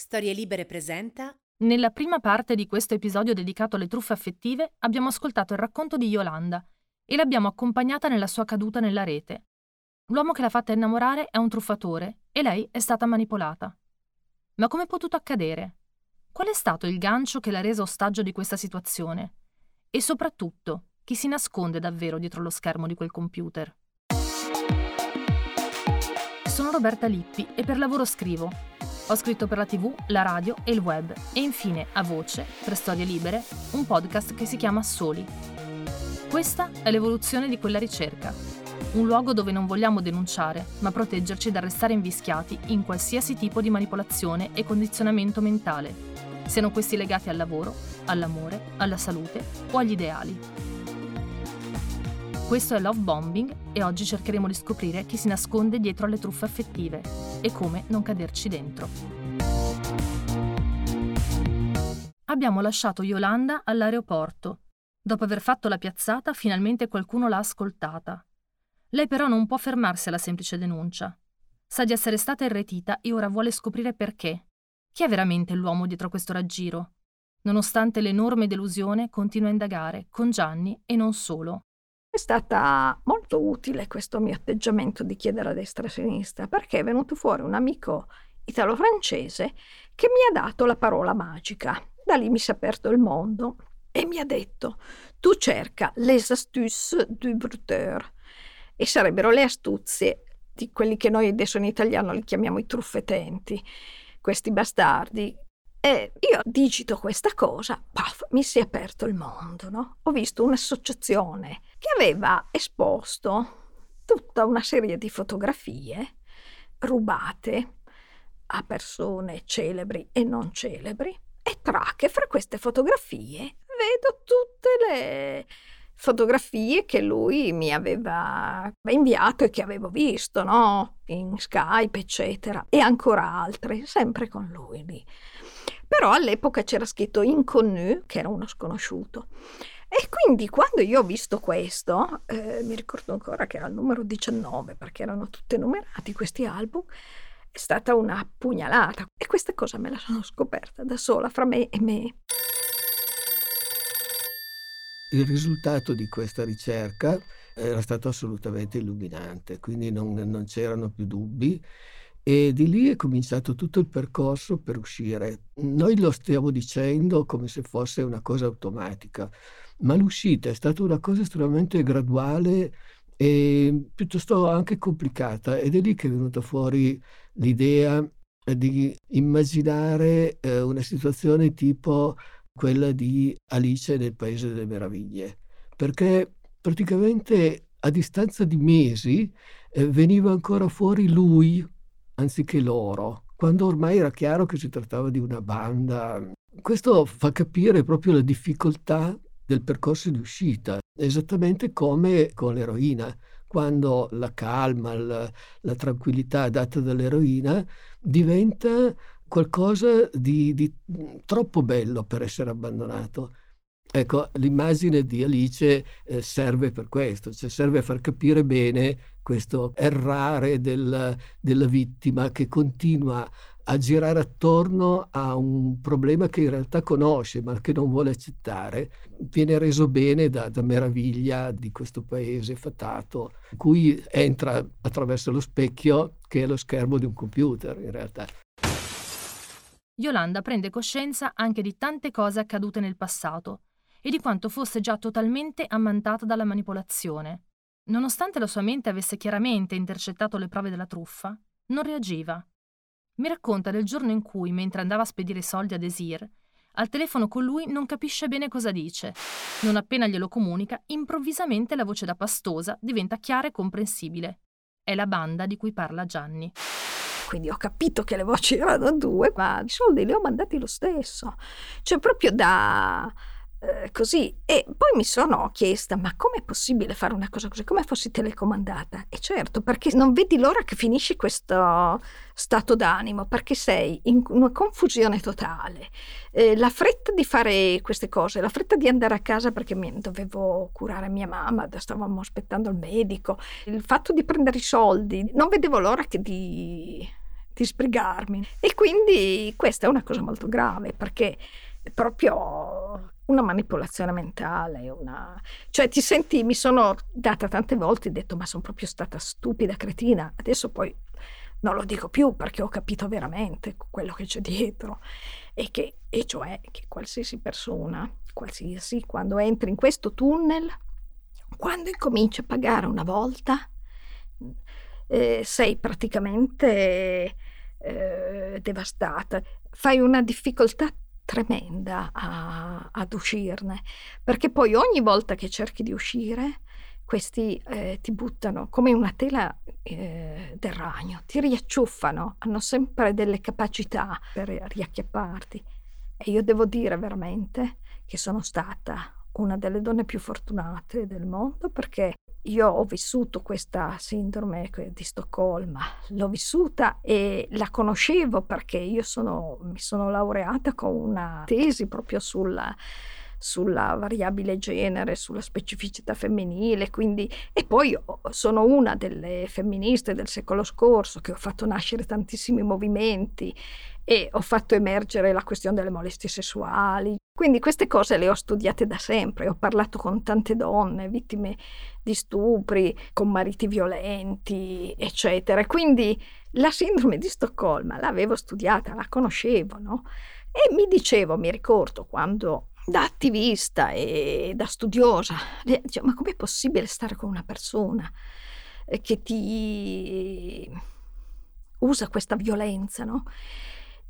Storie Libere presenta Nella prima parte di questo episodio dedicato alle truffe affettive abbiamo ascoltato il racconto di Yolanda e l'abbiamo accompagnata nella sua caduta nella rete. L'uomo che l'ha fatta innamorare è un truffatore e lei è stata manipolata. Ma come è potuto accadere? Qual è stato il gancio che l'ha resa ostaggio di questa situazione? E soprattutto, chi si nasconde davvero dietro lo schermo di quel computer? Sono Roberta Lippi e per lavoro scrivo. Ho scritto per la TV, la radio e il web e infine a voce, per Storie Libere, un podcast che si chiama Soli. Questa è l'evoluzione di quella ricerca. Un luogo dove non vogliamo denunciare, ma proteggerci dal restare invischiati in qualsiasi tipo di manipolazione e condizionamento mentale, siano questi legati al lavoro, all'amore, alla salute o agli ideali. Questo è Love Bombing e oggi cercheremo di scoprire chi si nasconde dietro alle truffe affettive e come non caderci dentro. Abbiamo lasciato Yolanda all'aeroporto. Dopo aver fatto la piazzata, finalmente qualcuno l'ha ascoltata. Lei però non può fermarsi alla semplice denuncia. Sa di essere stata irretita e ora vuole scoprire perché. Chi è veramente l'uomo dietro questo raggiro? Nonostante l'enorme delusione, continua a indagare, con Gianni e non solo. È stata molto utile questo mio atteggiamento di chiedere a destra e a sinistra, perché è venuto fuori un amico italo-francese che mi ha dato la parola magica. Da lì mi si è aperto il mondo e mi ha detto: Tu cerca les astuces du bruteur. E sarebbero le astuzie di quelli che noi adesso in italiano li chiamiamo i truffetenti, questi bastardi e io digito questa cosa, paf, mi si è aperto il mondo, no? Ho visto un'associazione che aveva esposto tutta una serie di fotografie rubate a persone celebri e non celebri e tra che fra queste fotografie vedo tutte le fotografie che lui mi aveva inviato e che avevo visto, no? In Skype, eccetera, e ancora altre, sempre con lui lì. Però all'epoca c'era scritto inconnu, che era uno sconosciuto. E quindi quando io ho visto questo, eh, mi ricordo ancora che era il numero 19, perché erano tutti numerati questi album, è stata una pugnalata. E questa cosa me la sono scoperta da sola, fra me e me. Il risultato di questa ricerca era stato assolutamente illuminante, quindi non, non c'erano più dubbi e di lì è cominciato tutto il percorso per uscire. Noi lo stiamo dicendo come se fosse una cosa automatica, ma l'uscita è stata una cosa estremamente graduale e piuttosto anche complicata ed è lì che è venuta fuori l'idea di immaginare eh, una situazione tipo quella di Alice nel Paese delle Meraviglie, perché praticamente a distanza di mesi eh, veniva ancora fuori lui anziché loro, quando ormai era chiaro che si trattava di una banda. Questo fa capire proprio la difficoltà del percorso di uscita, esattamente come con l'eroina, quando la calma, la, la tranquillità data dall'eroina diventa qualcosa di, di, troppo bello per essere abbandonato. Ecco, l'immagine di Alice eh, serve per questo, cioè serve a far capire bene questo errare del, della vittima che continua a girare attorno a un problema che in realtà conosce ma che non vuole accettare, viene reso bene da, da meraviglia di questo paese fatato, cui entra attraverso lo specchio che è lo schermo di un computer in realtà. Yolanda prende coscienza anche di tante cose accadute nel passato e di quanto fosse già totalmente ammantata dalla manipolazione. Nonostante la sua mente avesse chiaramente intercettato le prove della truffa, non reagiva. Mi racconta del giorno in cui, mentre andava a spedire soldi a Desir, al telefono con lui non capisce bene cosa dice. Non appena glielo comunica, improvvisamente la voce da pastosa diventa chiara e comprensibile. È la banda di cui parla Gianni. Quindi ho capito che le voci erano due, ma i soldi li ho mandati lo stesso. Cioè proprio da eh, così. E poi mi sono chiesta, ma com'è possibile fare una cosa così? Come fossi telecomandata? E certo, perché non vedi l'ora che finisci questo stato d'animo, perché sei in una confusione totale. Eh, la fretta di fare queste cose, la fretta di andare a casa perché mi, dovevo curare mia mamma, stavamo aspettando il medico, il fatto di prendere i soldi, non vedevo l'ora che di, di sbrigarmi. E quindi questa è una cosa molto grave perché proprio una manipolazione mentale, una... cioè ti senti, mi sono data tante volte e detto ma sono proprio stata stupida, cretina, adesso poi non lo dico più perché ho capito veramente quello che c'è dietro e, che, e cioè che qualsiasi persona, qualsiasi, quando entri in questo tunnel, quando incominci a pagare una volta, sei praticamente eh, devastata, fai una difficoltà tremenda a, ad uscirne, perché poi ogni volta che cerchi di uscire, questi eh, ti buttano come una tela eh, del ragno, ti riacciuffano, hanno sempre delle capacità per riacchiapparti. E io devo dire veramente che sono stata una delle donne più fortunate del mondo perché io ho vissuto questa sindrome di Stoccolma, l'ho vissuta e la conoscevo perché io sono, mi sono laureata con una tesi proprio sulla, sulla variabile genere, sulla specificità femminile, quindi, e poi sono una delle femministe del secolo scorso che ho fatto nascere tantissimi movimenti e ho fatto emergere la questione delle molestie sessuali. Quindi queste cose le ho studiate da sempre, ho parlato con tante donne vittime di stupri, con mariti violenti, eccetera. Quindi la sindrome di Stoccolma l'avevo studiata, la conoscevo, no? E mi dicevo, mi ricordo quando da attivista e da studiosa, dicevo, ma com'è possibile stare con una persona che ti usa questa violenza, no?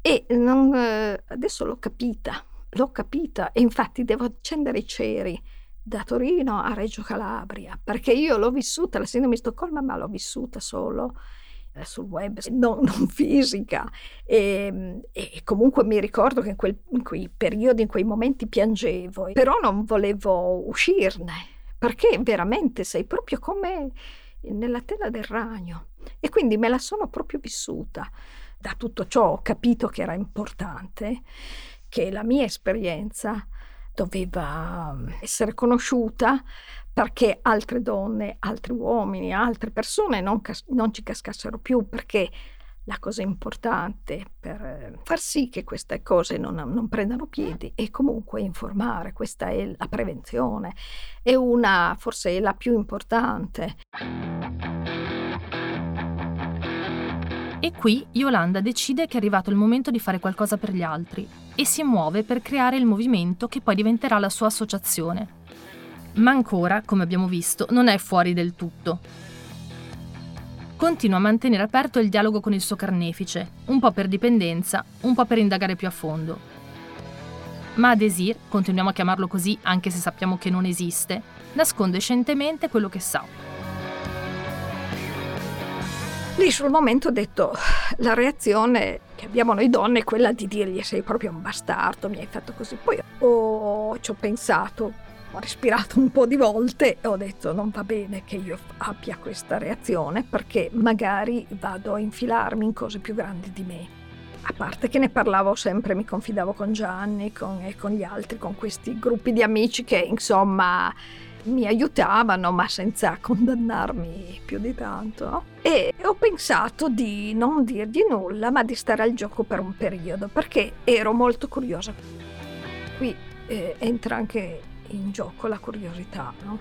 E non, eh, adesso l'ho capita, l'ho capita e infatti devo accendere i ceri da Torino a Reggio Calabria, perché io l'ho vissuta, la sindrome di Stoccolma, ma l'ho vissuta solo eh, sul web, non, non fisica. E, ehm, e, comunque mi ricordo che in, quel, in quei periodi, in quei momenti piangevo, però non volevo uscirne, perché veramente sei proprio come nella tela del ragno. E quindi me la sono proprio vissuta da tutto ciò ho capito che era importante, che la mia esperienza doveva mm, essere conosciuta perché altre donne, altri uomini, altre persone non, cas- non ci cascassero più, perché la cosa importante per eh, far sì che queste cose non, non, prendano piedi è comunque informare, questa è la prevenzione, è una, forse è la più importante. E qui Yolanda decide che è arrivato il momento di fare qualcosa per gli altri e si muove per creare il movimento che poi diventerà la sua associazione. Ma ancora, come abbiamo visto, non è fuori del tutto. Continua a mantenere aperto il dialogo con il suo carnefice, un po' per dipendenza, un po' per indagare più a fondo. Ma Desir, continuiamo a chiamarlo così anche se sappiamo che non esiste, nasconde scientemente quello che sa Lì sul momento ho detto, la reazione che abbiamo noi donne è quella di dirgli sei proprio un bastardo, mi hai fatto così. Poi ho, ci ho pensato, ho respirato un po' di volte e ho detto non va bene che io abbia questa reazione perché magari vado a infilarmi in cose più grandi di me. A parte che ne parlavo sempre, mi confidavo con Gianni con, e con gli altri, con questi gruppi di amici che insomma mi aiutavano, ma senza condannarmi più di tanto. E ho pensato di non dirgli nulla, ma di stare al gioco per un periodo, perché ero molto curiosa. Qui eh, entra anche in gioco la curiosità, no?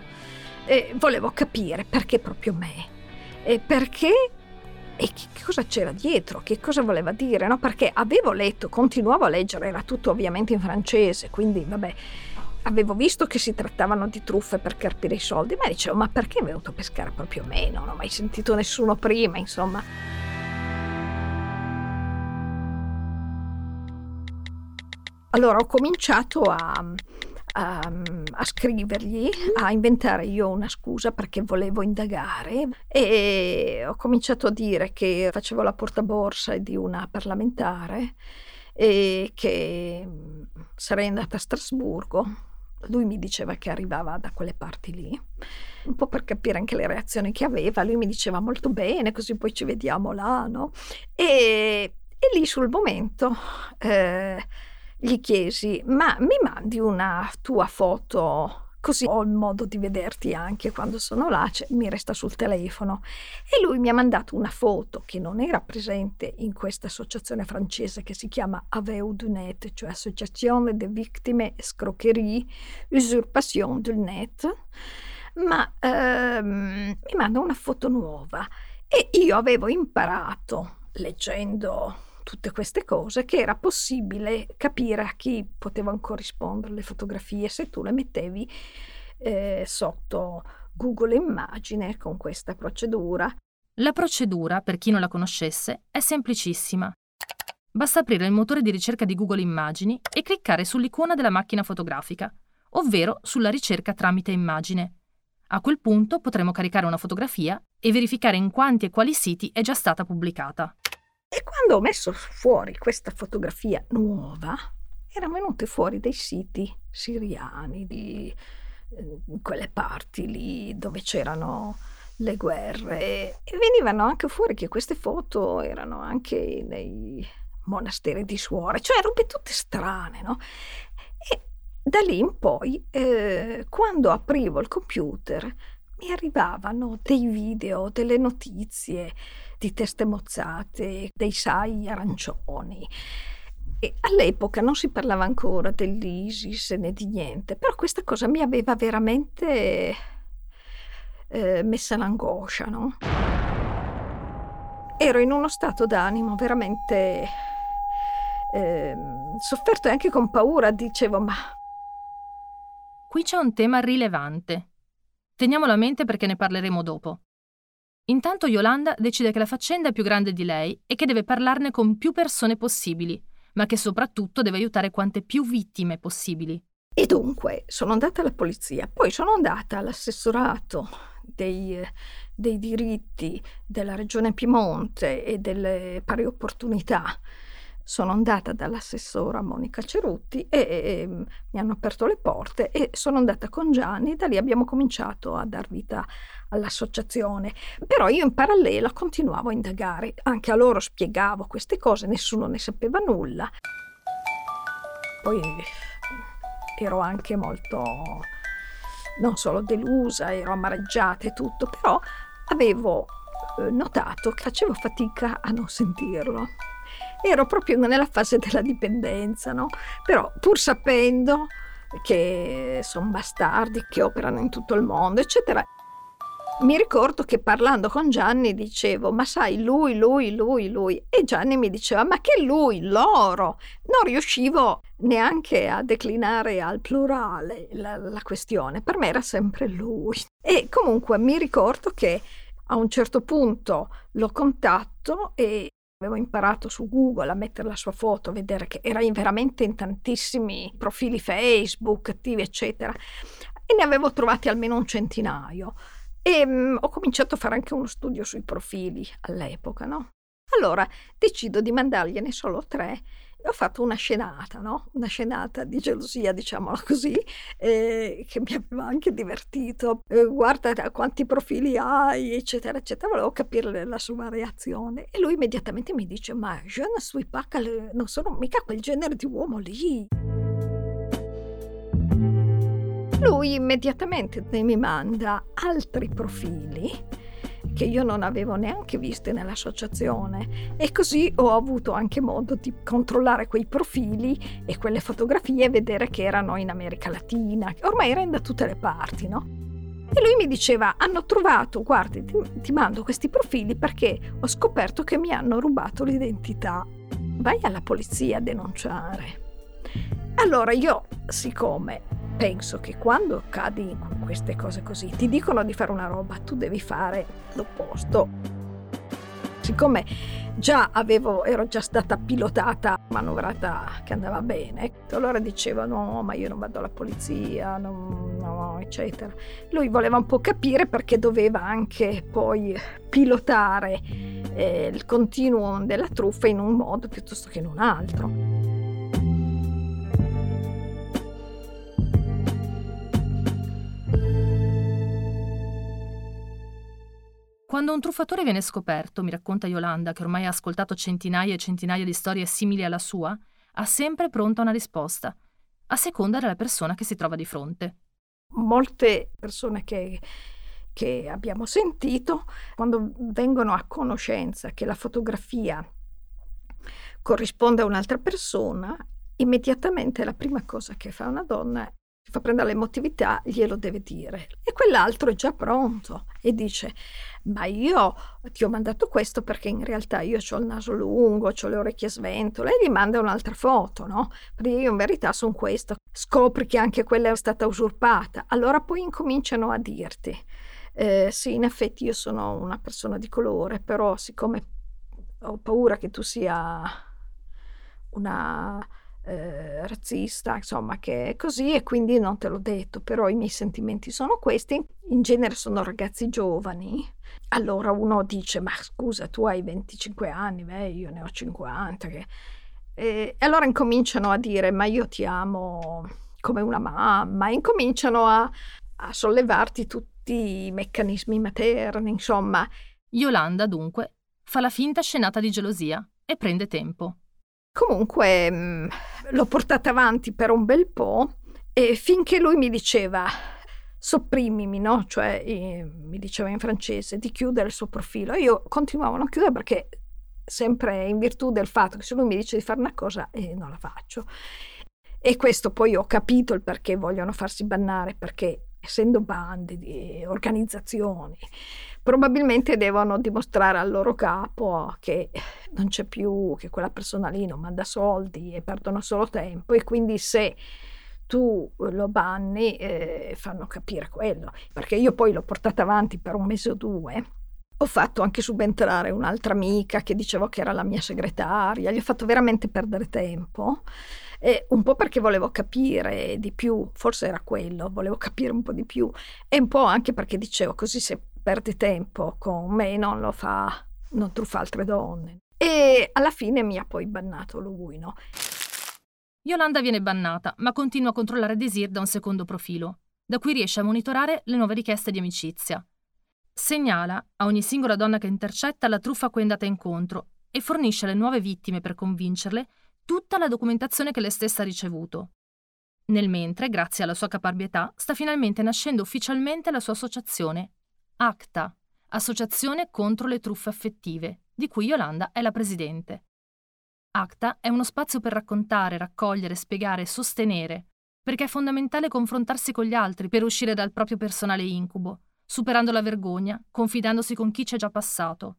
E volevo capire perché proprio me. E perché e che cosa c'era dietro, che cosa voleva dire, no? Perché avevo letto, continuavo a leggere, era tutto ovviamente in francese, quindi vabbè, avevo visto che si trattavano di truffe per carpire i soldi, ma dicevo, ma perché è venuto a pescare proprio me? Non ho mai sentito nessuno prima, insomma. Allora ho cominciato a, a, a, scrivergli, a inventare io una scusa perché volevo indagare e ho cominciato a dire che facevo la portaborsa di una parlamentare e che sarei andata a Strasburgo. Lui mi diceva che arrivava da quelle parti lì, un po' per capire anche le reazioni che aveva. Lui mi diceva molto bene, così poi ci vediamo là, no? E, e lì sul momento eh, gli chiesi, ma mi mandi una tua foto così ho il modo di vederti anche quando sono là, cioè, mi resta sul telefono. E lui mi ha mandato una foto che non era presente in questa associazione francese che si chiama Aveu du Net, cioè Associazione de Victime Scroquerie Usurpation du Net, ma ehm, mi manda una foto nuova e io avevo imparato leggendo tutte queste cose che era possibile capire a chi potevano corrispondere le fotografie se tu le mettevi eh, sotto Google Immagine con questa procedura. La procedura, per chi non la conoscesse, è semplicissima. Basta aprire il motore di ricerca di Google Immagini e cliccare sull'icona della macchina fotografica, ovvero sulla ricerca tramite immagine. A quel punto potremo caricare una fotografia e verificare in quanti e quali siti è già stata pubblicata. E quando ho messo fuori questa fotografia nuova, erano venute fuori dei siti siriani di eh, quelle parti lì dove c'erano le guerre e venivano anche fuori che queste foto erano anche nei monasteri di suore, cioè robe tutte strane, no? E da lì in poi, eh, quando aprivo il computer, mi arrivavano dei video, delle notizie, di teste mozzate, dei sai arancioni. E all'epoca non si parlava ancora dell'ISIS né di niente, però questa cosa mi aveva veramente eh, messa l'angoscia, no? Ero in uno stato d'animo veramente eh, sofferto e anche con paura, dicevo, ma... Qui c'è un tema rilevante. Teniamolo a mente perché ne parleremo dopo. Intanto Yolanda decide che la faccenda è più grande di lei e che deve parlarne con più persone possibili, ma che soprattutto deve aiutare quante più vittime possibili. E dunque sono andata alla polizia, poi sono andata all'assessorato dei, dei diritti della regione Piemonte e delle pari opportunità sono andata dall'assessora Monica Cerutti e, e, mi hanno aperto le porte e sono andata con Gianni, da lì abbiamo cominciato a dar vita all'associazione. Però io in parallelo continuavo a indagare, anche a loro spiegavo queste cose, nessuno ne sapeva nulla. Poi ero anche molto, non solo delusa, ero amareggiata e tutto, però avevo eh, notato che facevo fatica a non sentirlo ero proprio nella fase della dipendenza, no? Però pur sapendo che sono bastardi, che operano in tutto il mondo, eccetera, mi ricordo che parlando con Gianni dicevo, ma sai, lui, lui, lui, lui. E Gianni mi diceva, ma che lui, loro. Non riuscivo neanche a declinare al plurale la, la questione. Per me era sempre lui. E comunque mi ricordo che a un certo punto lo contatto e Avevo imparato su Google a mettere la sua foto, a vedere che era veramente in tantissimi profili Facebook, attivi, eccetera, e ne avevo trovati almeno un centinaio. E um, ho cominciato a fare anche uno studio sui profili all'epoca, no? Allora decido di mandargliene solo tre ho fatto una scenata, no? Una scenata di gelosia, diciamola così, eh, che mi aveva anche divertito. Eh, guarda quanti profili hai, eccetera, eccetera. Volevo capire la sua reazione. E lui immediatamente mi dice, ma je ne suis pas, non sono mica quel genere di uomo lì. Lui immediatamente mi manda altri profili che io non avevo neanche viste nell'associazione e così ho avuto anche modo di controllare quei profili e quelle fotografie e vedere che erano in America Latina, che ormai erano da tutte le parti, no? E lui mi diceva, hanno trovato, guardi, ti, ti mando questi profili perché ho scoperto che mi hanno rubato l'identità. Vai alla polizia a denunciare. Allora io, siccome penso che quando cadi in queste cose così, ti dicono di fare una roba, tu devi fare l'opposto. siccome già avevo, ero già stata pilotata, manovrata che andava bene, allora dicevo no, ma io non vado alla polizia, non, no, eccetera. Lui voleva un po' capire perché doveva anche poi pilotare eh, il continuum della truffa in un modo piuttosto che in un altro. Quando un truffatore viene scoperto, mi racconta Yolanda, che ormai ha ascoltato centinaia e centinaia di storie simili alla sua, ha sempre pronta una risposta, a seconda della persona che si trova di fronte. Molte persone che, che abbiamo sentito, quando vengono a conoscenza che la fotografia corrisponde a un'altra persona, immediatamente la prima cosa che fa una donna fa prendere l'emotività, glielo deve dire. E quell'altro è già pronto e dice, ma io ti ho mandato questo perché in realtà io ho il naso lungo, ho le orecchie sventole, e gli manda un'altra foto, no? Perché io in verità sono questo. Scopri che anche quella è stata usurpata. Allora poi incominciano a dirti, eh, sì, in effetti io sono una persona di colore, però siccome ho paura che tu sia una eh, razzista, insomma, che è così e quindi non te l'ho detto, però i miei sentimenti sono questi. In genere sono ragazzi giovani. Allora uno dice, ma scusa, tu hai 25 anni, beh, io ne ho 50. Che... E allora incominciano a dire, ma io ti amo come una mamma, incominciano a, a sollevarti tutti i meccanismi materni, insomma. Yolanda, dunque, fa la finta scenata di gelosia e prende tempo. Comunque mm, l'ho portata avanti per un bel po' e finché lui mi diceva sopprimimi, no? Cioè eh, mi diceva in francese di chiudere il suo profilo. Io continuavo a non chiudere perché sempre in virtù del fatto che se lui mi dice di fare una cosa eh, non la faccio. E questo poi ho capito il perché vogliono farsi bannare, perché essendo bande di organizzazioni, probabilmente devono dimostrare al loro capo che non c'è più, che quella persona lì non manda soldi e perdono solo tempo e quindi se tu lo banni eh, fanno capire quello, perché io poi l'ho portata avanti per un mese o due. Ho fatto anche subentrare un'altra amica che dicevo che era la mia segretaria, gli ho fatto veramente perdere tempo, eh, un po' perché volevo capire di più, forse era quello, volevo capire un po' di più, e un po' anche perché dicevo così se perde tempo con me, non lo fa, non truffa altre donne. E alla fine mi ha poi bannato lui, no? Yolanda viene bannata, ma continua a controllare Desir da un secondo profilo, da cui riesce a monitorare le nuove richieste di amicizia. Segnala a ogni singola donna che intercetta la truffa a cui è andata incontro e fornisce alle nuove vittime per convincerle tutta la documentazione che lei stessa ha ricevuto. Nel mentre, grazie alla sua caparbietà, sta finalmente nascendo ufficialmente la sua associazione, ACTA, Associazione contro le truffe affettive, di cui Yolanda è la presidente. ACTA è uno spazio per raccontare, raccogliere, spiegare, sostenere, perché è fondamentale confrontarsi con gli altri per uscire dal proprio personale incubo, superando la vergogna, confidandosi con chi c'è già passato.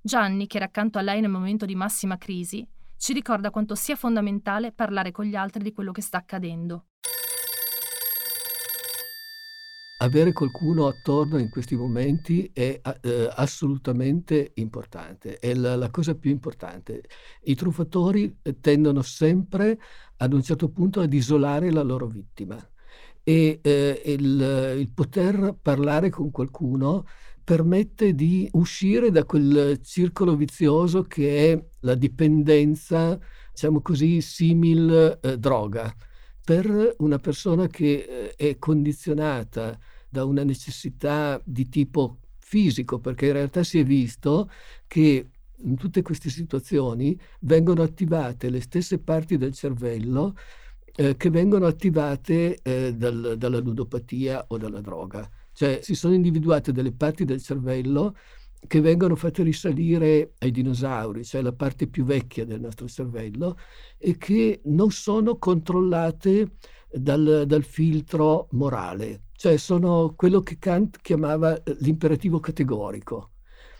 Gianni, che era accanto a lei nel momento di massima crisi, ci ricorda quanto sia fondamentale parlare con gli altri di quello che sta accadendo. avere qualcuno attorno in questi momenti è eh, assolutamente importante, è la, la, cosa più importante. I truffatori eh, tendono sempre ad un certo punto ad isolare la loro vittima e eh, il, il poter parlare con qualcuno permette di uscire da quel circolo vizioso che è la dipendenza, diciamo così, simil eh, droga. Per una persona che eh, è condizionata da una necessità di tipo fisico, perché in realtà si è visto che in tutte queste situazioni vengono attivate le stesse parti del cervello eh, che vengono attivate eh, dal, dalla ludopatia o dalla droga. Cioè si sono individuate delle parti del cervello che vengono fatte risalire ai dinosauri, cioè la parte più vecchia del nostro cervello, e che non sono controllate dal, dal filtro morale, cioè sono quello che Kant chiamava eh, l'imperativo categorico.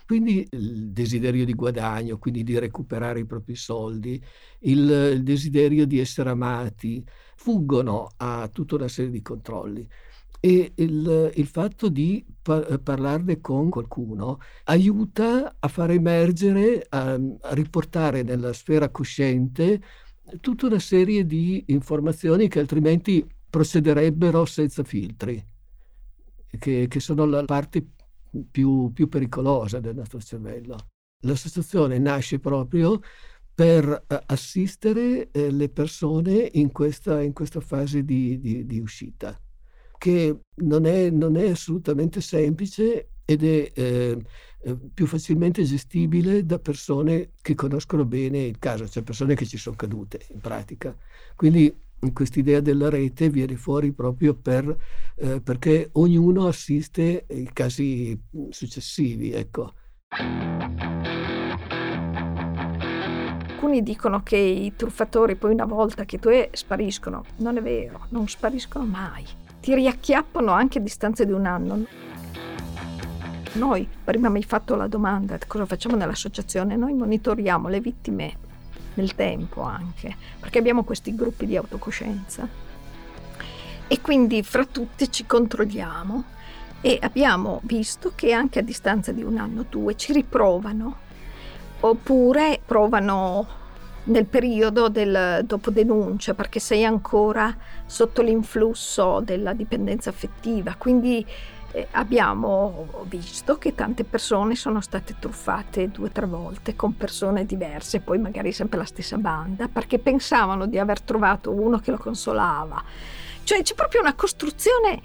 Quindi il desiderio di guadagno, quindi di recuperare i propri soldi, il, il desiderio di essere amati, fuggono a tutta una serie di controlli. E il, il fatto di par- parlarne con qualcuno aiuta a far emergere, a, a riportare nella sfera cosciente tutta una serie di informazioni che altrimenti procederebbero senza filtri, che, che sono la parte più, più, pericolosa del nostro cervello. L'associazione nasce proprio per eh, assistere eh, le persone in questa, in questa fase di, di, di uscita che non è, non è assolutamente semplice ed è eh, più facilmente gestibile da persone che conoscono bene il caso, cioè persone che ci sono cadute in pratica. Quindi questa idea della rete viene fuori proprio per, eh, perché ognuno assiste ai casi successivi. Ecco. Alcuni dicono che i truffatori poi una volta che tu è spariscono. Non è vero, non spariscono mai ti riacchiappano anche a distanza di un anno. Noi, prima mi hai fatto la domanda cosa facciamo nell'associazione, noi monitoriamo le vittime nel tempo anche, perché abbiamo questi gruppi di autocoscienza. E quindi fra tutti ci controlliamo. E abbiamo visto che anche a distanza di un anno o due ci riprovano. Oppure provano nel periodo del dopo denuncia perché sei ancora sotto l'influsso della dipendenza affettiva. Quindi eh, abbiamo visto che tante persone sono state truffate due o tre volte con persone diverse, poi magari sempre la stessa banda, perché pensavano di aver trovato uno che lo consolava. Cioè c'è proprio una costruzione,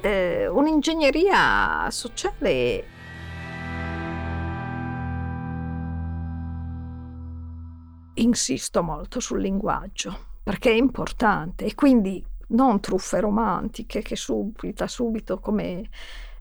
eh, un'ingegneria sociale insisto molto sul linguaggio perché è importante e quindi non truffe romantiche che subita subito come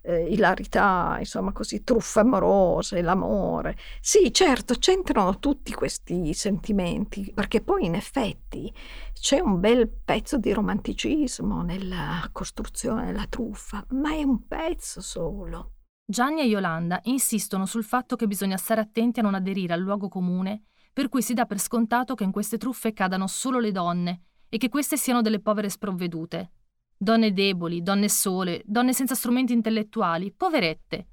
eh, ilarità, insomma così, truffe amorose, l'amore. Sì, certo, c'entrano tutti questi sentimenti, perché poi in effetti c'è un bel pezzo di romanticismo nella costruzione della truffa, ma è un pezzo solo. Gianni e Yolanda insistono sul fatto che bisogna stare attenti a non aderire al luogo comune per cui si dà per scontato che in queste truffe cadano solo le donne e che queste siano delle povere sprovvedute. Donne deboli, donne sole, donne senza strumenti intellettuali, poverette.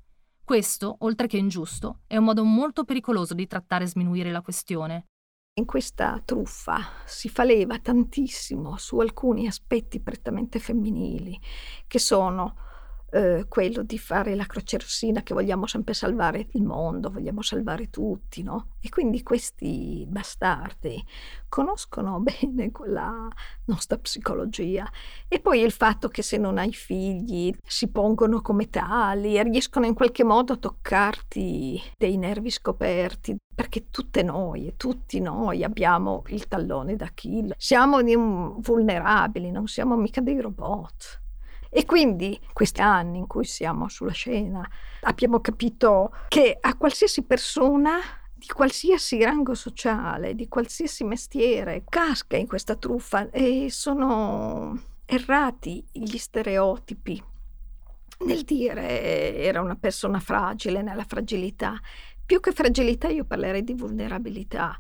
Questo, oltre che ingiusto, è un modo molto pericoloso di trattare e sminuire la questione. In questa truffa si fa leva tantissimo su alcuni aspetti prettamente femminili, che sono eh, quello di fare la croce rossina che vogliamo sempre salvare il mondo, vogliamo salvare tutti, no? E quindi questi bastardi conoscono bene quella nostra psicologia e poi il fatto che se non hai figli si pongono come tali e riescono in qualche modo a toccarti dei nervi scoperti perché tutte noi, tutti noi abbiamo il tallone d'Achille, siamo vulnerabili, non siamo mica dei robot. E quindi questi anni in cui siamo sulla scena abbiamo capito che a qualsiasi persona di qualsiasi rango sociale, di qualsiasi mestiere, casca in questa truffa e sono errati gli stereotipi nel dire era una persona fragile nella fragilità. Più che fragilità io parlerei di vulnerabilità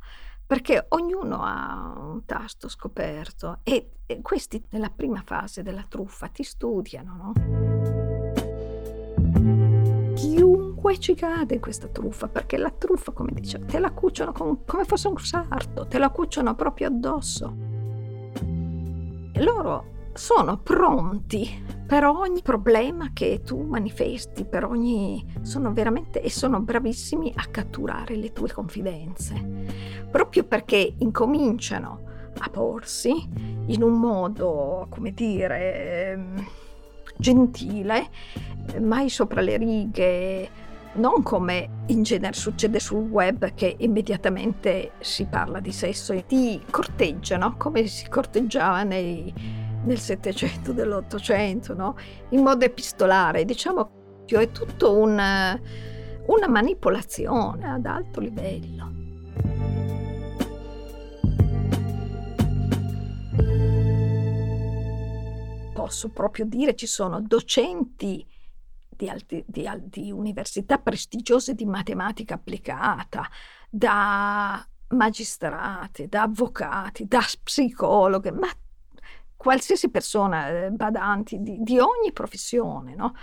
perché ognuno ha un tasto scoperto e, e questi nella prima fase della truffa ti studiano, no? Chiunque ci cade in questa truffa, perché la truffa, come dicevo, te la cuciono com- come fosse un sarto, te la cuciono proprio addosso. E loro sono pronti per ogni problema che tu manifesti, per ogni... sono veramente e sono bravissimi a catturare le tue confidenze, proprio perché incominciano a porsi in un modo, come dire, ehm, gentile, mai sopra le righe, non come in genere succede sul web che immediatamente si parla di sesso e ti corteggiano come si corteggiava nei nel Settecento, dell'Ottocento, no? in modo epistolare. Diciamo che è tutto un, una manipolazione ad alto livello. Posso proprio dire ci sono docenti di, alti, di, di università prestigiose di matematica applicata, da magistrati, da avvocati, da psicologhe, ma qualsiasi persona, eh, badanti di, di ogni professione, no?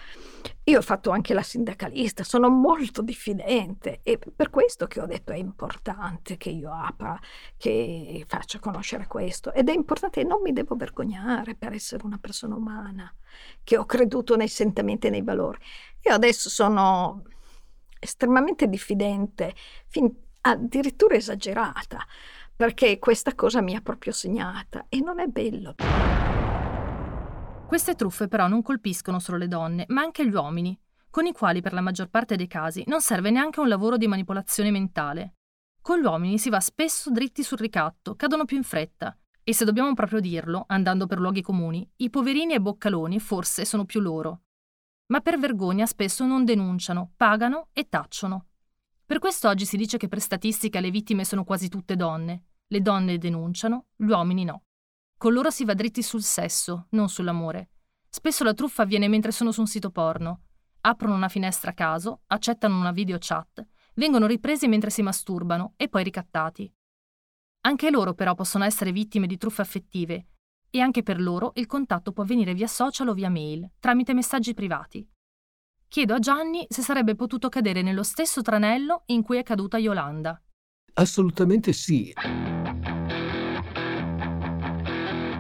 Io ho fatto anche la sindacalista, sono molto diffidente e per questo che ho detto è importante che io apra, che faccia conoscere questo ed è importante, non mi devo vergognare per essere una persona umana, che ho creduto nei sentimenti e nei valori. Io adesso sono estremamente diffidente, fin, addirittura esagerata perché questa cosa mi ha proprio segnata e non è bello. Queste truffe però non colpiscono solo le donne, ma anche gli uomini, con i quali per la maggior parte dei casi non serve neanche un lavoro di manipolazione mentale. Con gli uomini si va spesso dritti sul ricatto, cadono più in fretta. E se dobbiamo proprio dirlo, andando per luoghi comuni, i poverini e boccaloni forse sono più loro. Ma per vergogna spesso non denunciano, pagano e tacciono. Per questo oggi si dice che per statistica le vittime sono quasi tutte donne. Le donne denunciano, gli uomini no. Con loro si va dritti sul sesso, non sull'amore. Spesso la truffa avviene mentre sono su un sito porno. Aprono una finestra a caso, accettano una video chat, vengono ripresi mentre si masturbano e poi ricattati. Anche loro però possono essere vittime di truffe affettive e anche per loro il contatto può avvenire via social o via mail, tramite messaggi privati. Chiedo a Gianni se sarebbe potuto cadere nello stesso tranello in cui è caduta Yolanda. Assolutamente sì.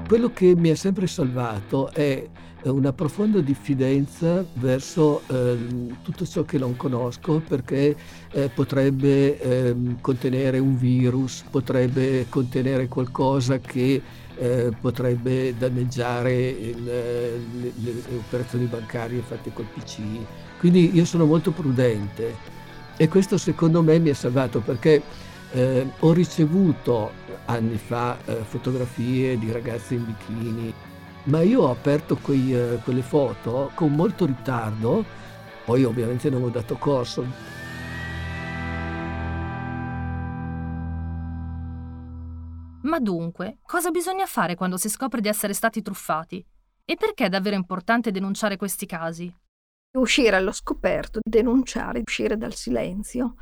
Quello che mi ha sempre salvato è una profonda diffidenza verso eh, tutto ciò che non conosco perché eh, potrebbe eh, contenere un virus, potrebbe contenere qualcosa che eh, potrebbe danneggiare il, le, le, operazioni bancarie fatte col PC. Quindi io sono molto prudente e questo secondo me mi ha salvato perché eh, ho ricevuto anni fa eh, fotografie di ragazze in bikini, ma io ho aperto quei, eh, quelle foto con molto ritardo, poi ovviamente non ho dato corso. Ma dunque, cosa bisogna fare quando si scopre di essere stati truffati? E perché è davvero importante denunciare questi casi? Uscire allo scoperto, denunciare, uscire dal silenzio,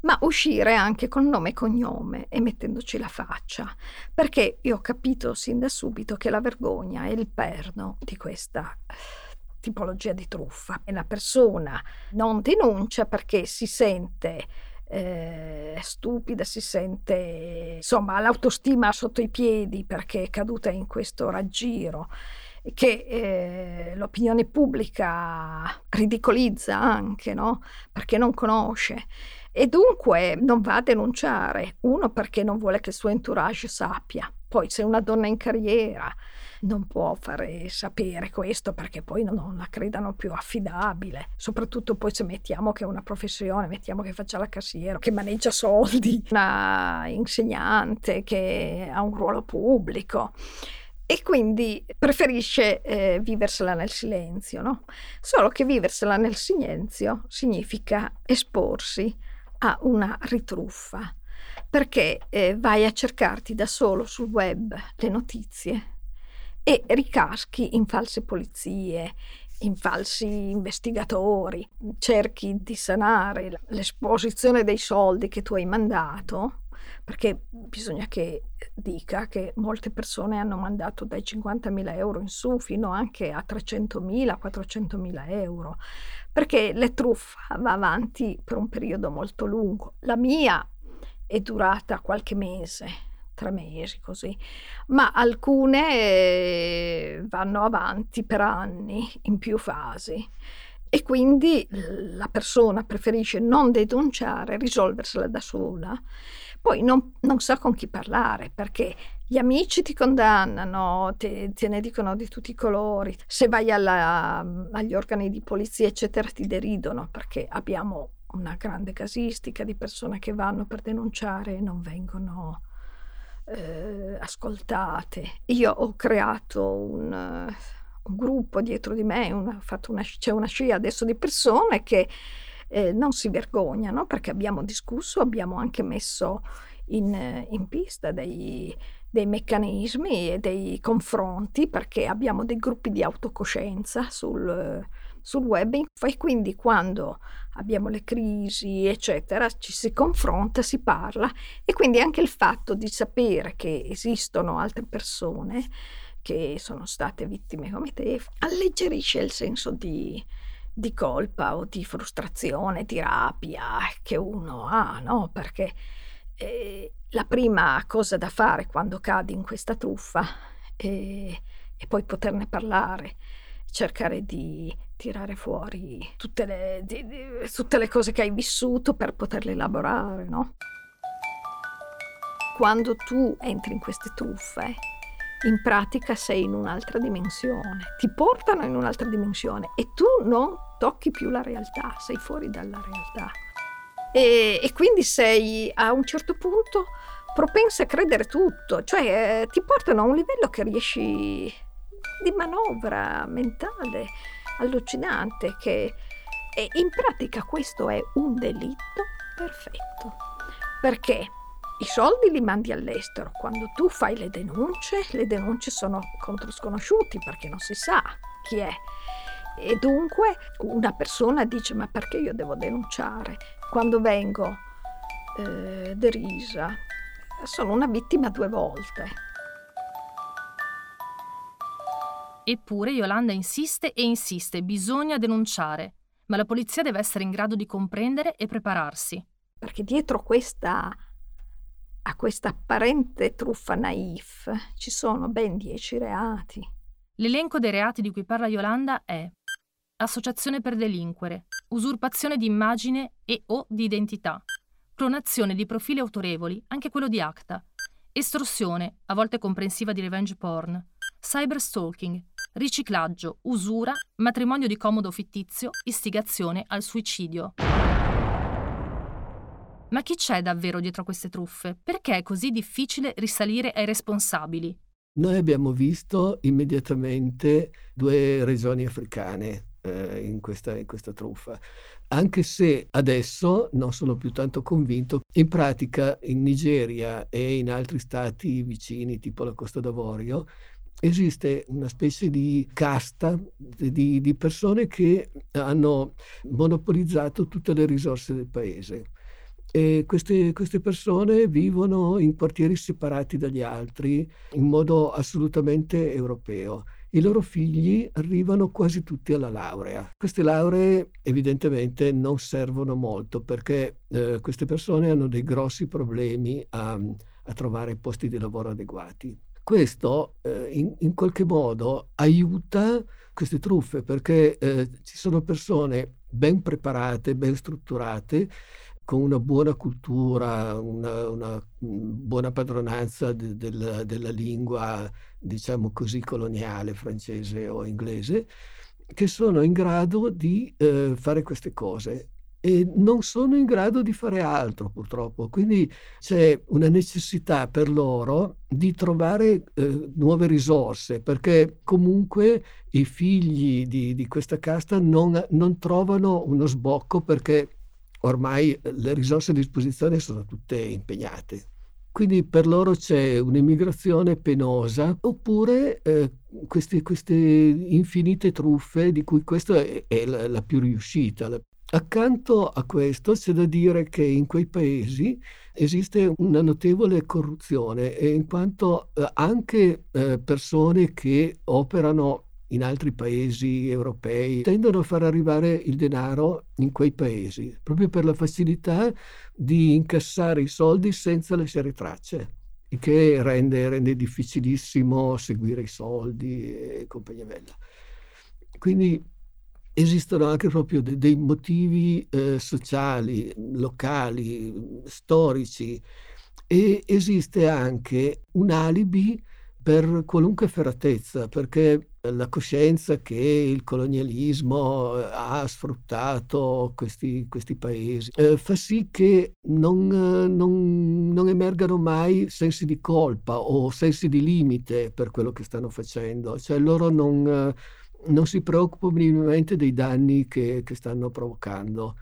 ma uscire anche con nome e cognome e mettendoci la faccia, perché io ho capito sin da subito che la vergogna è il perno di questa tipologia di truffa. E la persona non denuncia perché si sente eh, stupida, si sente insomma l'autostima sotto i piedi perché è caduta in questo raggiro che eh, l'opinione pubblica ridicolizza anche, no? Perché non conosce. E dunque non va a denunciare, uno perché non vuole che il suo entourage sappia, poi se una donna in carriera non può fare sapere questo perché poi non, la credano più affidabile, soprattutto poi se mettiamo che è una professione, mettiamo che faccia la cassiera, che maneggia soldi, una insegnante che ha un ruolo pubblico e quindi preferisce eh, viversela nel silenzio, no? Solo che viversela nel silenzio significa esporsi a una ritruffa, perché eh, vai a cercarti da solo sul web le notizie e ricaschi in false polizie, in falsi investigatori, cerchi di sanare l'esposizione dei soldi che tu hai mandato perché bisogna che dica che molte persone hanno mandato dai 50.000 euro in su fino anche a 300.000, 400.000 euro, perché le truffa va avanti per un periodo molto lungo. La mia è durata qualche mese, tre mesi così, ma alcune eh, vanno avanti per anni in più fasi. E quindi la persona preferisce non denunciare, risolversela da sola. Poi non, non sa con chi parlare perché gli amici ti condannano, te, te, ne dicono di tutti i colori. Se vai alla, agli organi di polizia, eccetera, ti deridono perché abbiamo una grande casistica di persone che vanno per denunciare e non vengono eh, ascoltate. Io ho creato un, un gruppo dietro di me, una, una, c'è una scia adesso di persone che eh, non si vergognano perché abbiamo discusso, abbiamo anche messo in, in pista dei, dei meccanismi e dei confronti perché abbiamo dei gruppi di autocoscienza sul, sul web e quindi quando abbiamo le crisi eccetera ci si confronta, si parla e quindi anche il fatto di sapere che esistono altre persone che sono state vittime come te, alleggerisce il senso di, di colpa o di frustrazione, di rabbia che uno ha, no? Perché eh, la prima cosa da fare quando cadi in questa truffa è, è poi poterne parlare, cercare di tirare fuori tutte le, tutte le cose che hai vissuto per poterle elaborare, no? Quando tu entri in queste truffe, in pratica sei in un'altra dimensione, ti portano in un'altra dimensione e tu non tocchi più la realtà, sei fuori dalla realtà. E, e quindi sei a un certo punto propensa a credere tutto, cioè eh, ti portano a un livello che riesci di manovra mentale allucinante che in pratica questo è un delitto perfetto. Perché i soldi li mandi all'estero. Quando tu fai le denunce, le denunce sono contro sconosciuti perché non si sa chi è. E dunque una persona dice ma perché io devo denunciare? Quando vengo eh, derisa, sono una vittima due volte. Eppure Yolanda insiste e insiste, bisogna denunciare, ma la polizia deve essere in grado di comprendere e prepararsi. Perché dietro questa a questa apparente truffa naif ci sono ben dieci reati. L'elenco dei reati di cui parla Yolanda è associazione per delinquere, usurpazione di immagine e o di identità, clonazione di profili autorevoli, anche quello di Acta, estorsione, a volte comprensiva di revenge porn, cyberstalking, riciclaggio, usura, matrimonio di comodo fittizio, istigazione al suicidio. Ma chi c'è davvero dietro queste truffe? Perché è così difficile risalire ai responsabili? Noi abbiamo visto immediatamente due regioni africane eh, in, questa, in questa truffa, anche se adesso non sono più tanto convinto. In pratica in Nigeria e in altri stati vicini, tipo la Costa d'Avorio, esiste una specie di casta di, di, persone che hanno monopolizzato tutte le risorse del paese. E queste, queste, persone vivono in quartieri separati dagli altri in modo assolutamente europeo. I loro figli arrivano quasi tutti alla laurea. Queste lauree evidentemente non servono molto perché eh, queste persone hanno dei grossi problemi a, a trovare posti di lavoro adeguati. Questo eh, in, in, qualche modo aiuta queste truffe perché eh, ci sono persone ben preparate, ben strutturate con una buona cultura, una, una buona padronanza de, de, della lingua, diciamo così, coloniale, francese o inglese, che sono in grado di eh, fare queste cose e non sono in grado di fare altro purtroppo. Quindi c'è una necessità per loro di trovare eh, nuove risorse perché comunque i figli di, di questa casta non, non trovano uno sbocco perché ormai le risorse a disposizione sono tutte impegnate. Quindi per loro c'è un'immigrazione penosa oppure eh, queste, queste, infinite truffe di cui questa è, è la, la, più riuscita. Accanto a questo c'è da dire che in quei paesi esiste una notevole corruzione in quanto eh, anche eh, persone che operano in altri paesi europei tendono a far arrivare il denaro in quei paesi, proprio per la facilità di incassare i soldi senza lasciare tracce, il che rende, rende difficilissimo seguire i soldi e compagnia bella. Quindi esistono anche proprio de- dei motivi eh, sociali, locali, storici e esiste anche un alibi per qualunque ferratezza, perché la coscienza che il colonialismo eh, ha sfruttato questi, questi paesi eh, fa sì che non, non, non, emergano mai sensi di colpa o sensi di limite per quello che stanno facendo, cioè loro non, non si preoccupano minimamente dei danni che, che stanno provocando.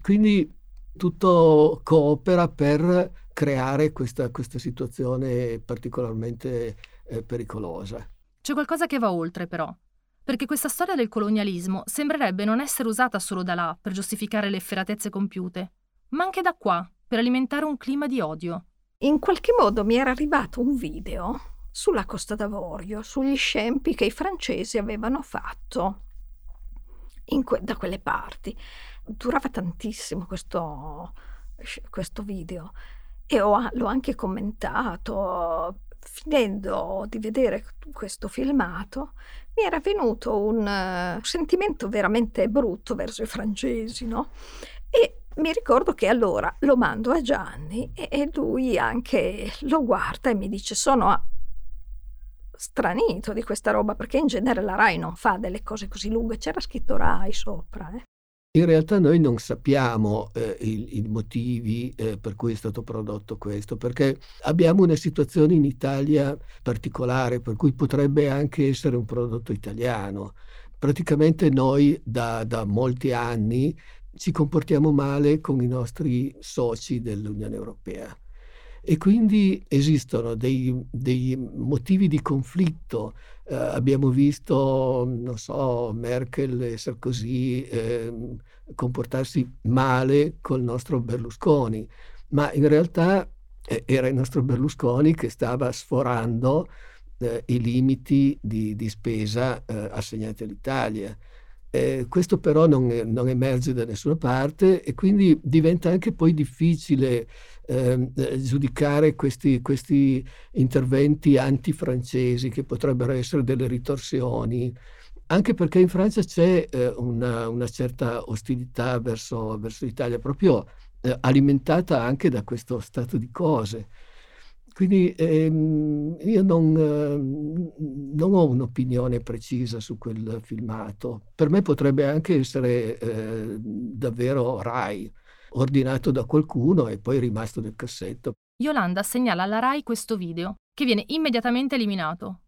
Quindi tutto coopera per creare questa, questa situazione particolarmente eh, pericolosa. C'è qualcosa che va oltre, però, perché questa storia del colonialismo sembrerebbe non essere usata solo da là per giustificare le efferatezze compiute, ma anche da qua per alimentare un clima di odio. In qualche modo mi era arrivato un video sulla Costa d'Avorio, sugli scempi che i francesi avevano fatto que- da quelle parti. Durava tantissimo questo, questo video e ho, l'ho anche commentato. Finendo di vedere questo filmato, mi era venuto un sentimento veramente brutto verso i francesi, no? E mi ricordo che allora lo mando a Gianni e lui anche lo guarda e mi dice sono stranito di questa roba perché in genere la RAI non fa delle cose così lunghe, c'era scritto RAI sopra. Eh. In realtà noi non sappiamo eh, i, motivi eh, per cui è stato prodotto questo, perché abbiamo una situazione in Italia particolare, per cui potrebbe anche essere un prodotto italiano. Praticamente noi da, da molti anni ci comportiamo male con i nostri soci dell'Unione Europea e quindi esistono dei, dei motivi di conflitto. Eh, abbiamo visto, non so, Merkel e Sarkozy eh, comportarsi male col nostro Berlusconi, ma in realtà eh, era il nostro Berlusconi che stava sforando eh, i limiti di, di spesa eh, assegnati all'Italia. Eh, questo però non, non, emerge da nessuna parte e quindi diventa anche poi difficile eh, giudicare questi, questi, interventi antifrancesi che potrebbero essere delle ritorsioni, anche perché in Francia c'è eh, una, una, certa ostilità verso, verso l'Italia, proprio eh, alimentata anche da questo stato di cose. Quindi ehm, io non, eh, non, ho un'opinione precisa su quel filmato. Per me potrebbe anche essere eh, davvero Rai, ordinato da qualcuno e poi rimasto nel cassetto. Yolanda segnala alla Rai questo video, che viene immediatamente eliminato.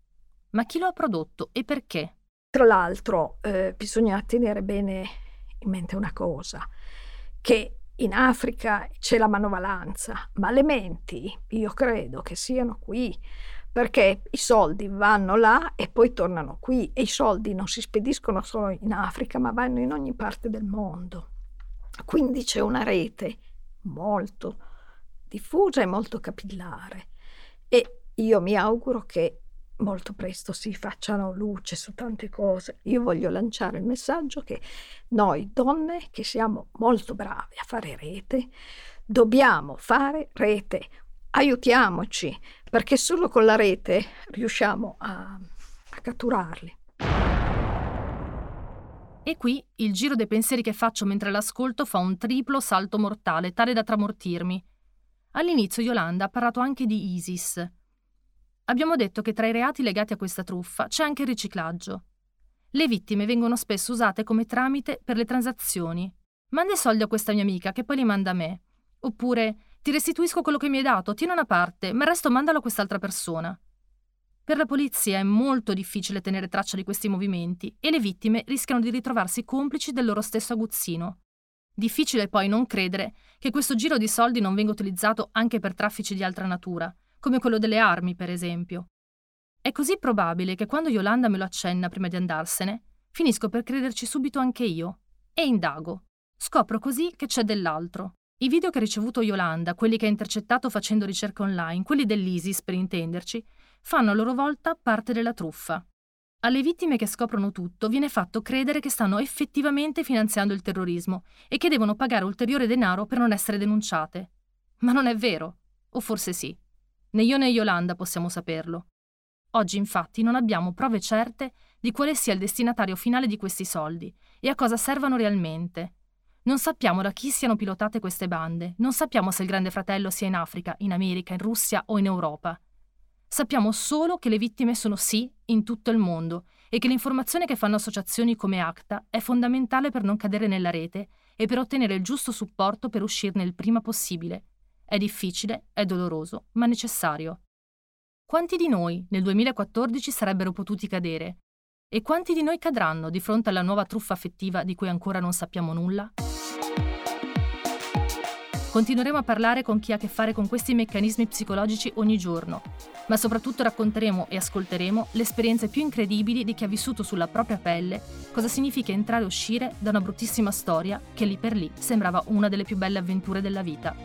Ma chi lo ha prodotto e perché? Tra l'altro eh, bisogna tenere bene in mente una cosa, che in Africa c'è la manovalanza, ma le menti io credo che siano qui, perché i soldi vanno là e poi tornano qui e i soldi non si spediscono solo in Africa, ma vanno in ogni parte del mondo. Quindi c'è una rete molto diffusa e molto capillare e io mi auguro che molto presto si facciano luce su tante cose. Io voglio lanciare il messaggio che noi donne che siamo molto brave a fare rete, dobbiamo fare rete. Aiutiamoci, perché solo con la rete riusciamo a, a catturarli. E qui il giro dei pensieri che faccio mentre l'ascolto fa un triplo salto mortale, tale da tramortirmi. All'inizio Yolanda ha parlato anche di ISIS, Abbiamo detto che tra i reati legati a questa truffa c'è anche il riciclaggio. Le vittime vengono spesso usate come tramite per le transazioni. Manda i soldi a questa mia amica che poi li manda a me. Oppure ti restituisco quello che mi hai dato, tieni una parte, ma il resto mandalo a quest'altra persona. Per la polizia è molto difficile tenere traccia di questi movimenti e le vittime rischiano di ritrovarsi complici del loro stesso aguzzino. Difficile poi non credere che questo giro di soldi non venga utilizzato anche per traffici di altra natura, come quello delle armi, per esempio. È così probabile che quando Yolanda me lo accenna prima di andarsene, finisco per crederci subito anche io e indago. Scopro così che c'è dell'altro. I video che ha ricevuto Yolanda, quelli che ha intercettato facendo ricerca online, quelli dell'ISIS per intenderci, fanno a loro volta parte della truffa. Alle vittime che scoprono tutto viene fatto credere che stanno effettivamente finanziando il terrorismo e che devono pagare ulteriore denaro per non essere denunciate. Ma non è vero. O forse sì. Né io né Yolanda possiamo saperlo. Oggi infatti non abbiamo prove certe di quale sia il destinatario finale di questi soldi e a cosa servano realmente. Non sappiamo da chi siano pilotate queste bande, non sappiamo se il Grande Fratello sia in Africa, in America, in Russia o in Europa. Sappiamo solo che le vittime sono sì in tutto il mondo e che l'informazione che fanno associazioni come ACTA è fondamentale per non cadere nella rete e per ottenere il giusto supporto per uscirne il prima possibile è difficile, è doloroso, ma necessario. Quanti di noi nel 2014 sarebbero potuti cadere? E quanti di noi cadranno di fronte alla nuova truffa affettiva di cui ancora non sappiamo nulla? Continueremo a parlare con chi ha a che fare con questi meccanismi psicologici ogni giorno, ma soprattutto racconteremo e ascolteremo le esperienze più incredibili di chi ha vissuto sulla propria pelle cosa significa entrare e uscire da una bruttissima storia che lì per lì sembrava una delle più belle avventure della vita.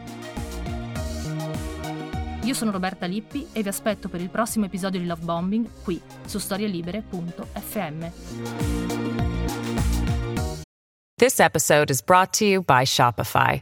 Io sono Roberta Lippi e vi aspetto per il prossimo episodio di Love Bombing qui su storielibere.fm. This episode is brought to you by Shopify.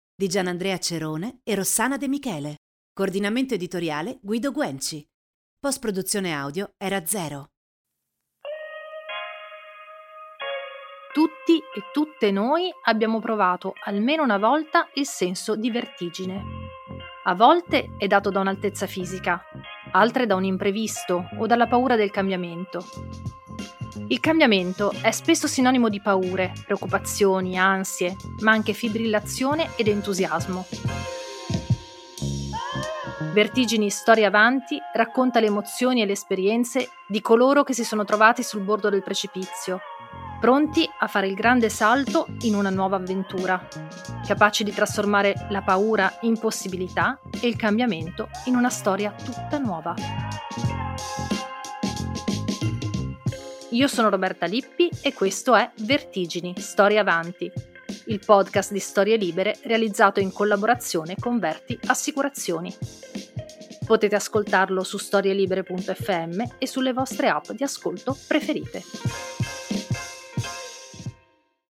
di Gianandrea Cerone e Rossana De Michele. Coordinamento editoriale Guido Guenci. Post produzione audio era zero. Tutti e tutte noi abbiamo provato almeno una volta il senso di vertigine. A volte è dato da un'altezza fisica, altre da un imprevisto o dalla paura del cambiamento. Il cambiamento è spesso sinonimo di paure, preoccupazioni, ansie, ma anche fibrillazione ed entusiasmo. Vertigini Storia Avanti racconta le emozioni e le esperienze di coloro che si sono trovati sul bordo del precipizio pronti a fare il grande salto in una nuova avventura, capaci di trasformare la paura in possibilità e il cambiamento in una storia tutta nuova. Io sono Roberta Lippi e questo è Vertigini, Storia Avanti, il podcast di storie libere realizzato in collaborazione con Verti Assicurazioni. Potete ascoltarlo su storielibere.fm e sulle vostre app di ascolto preferite.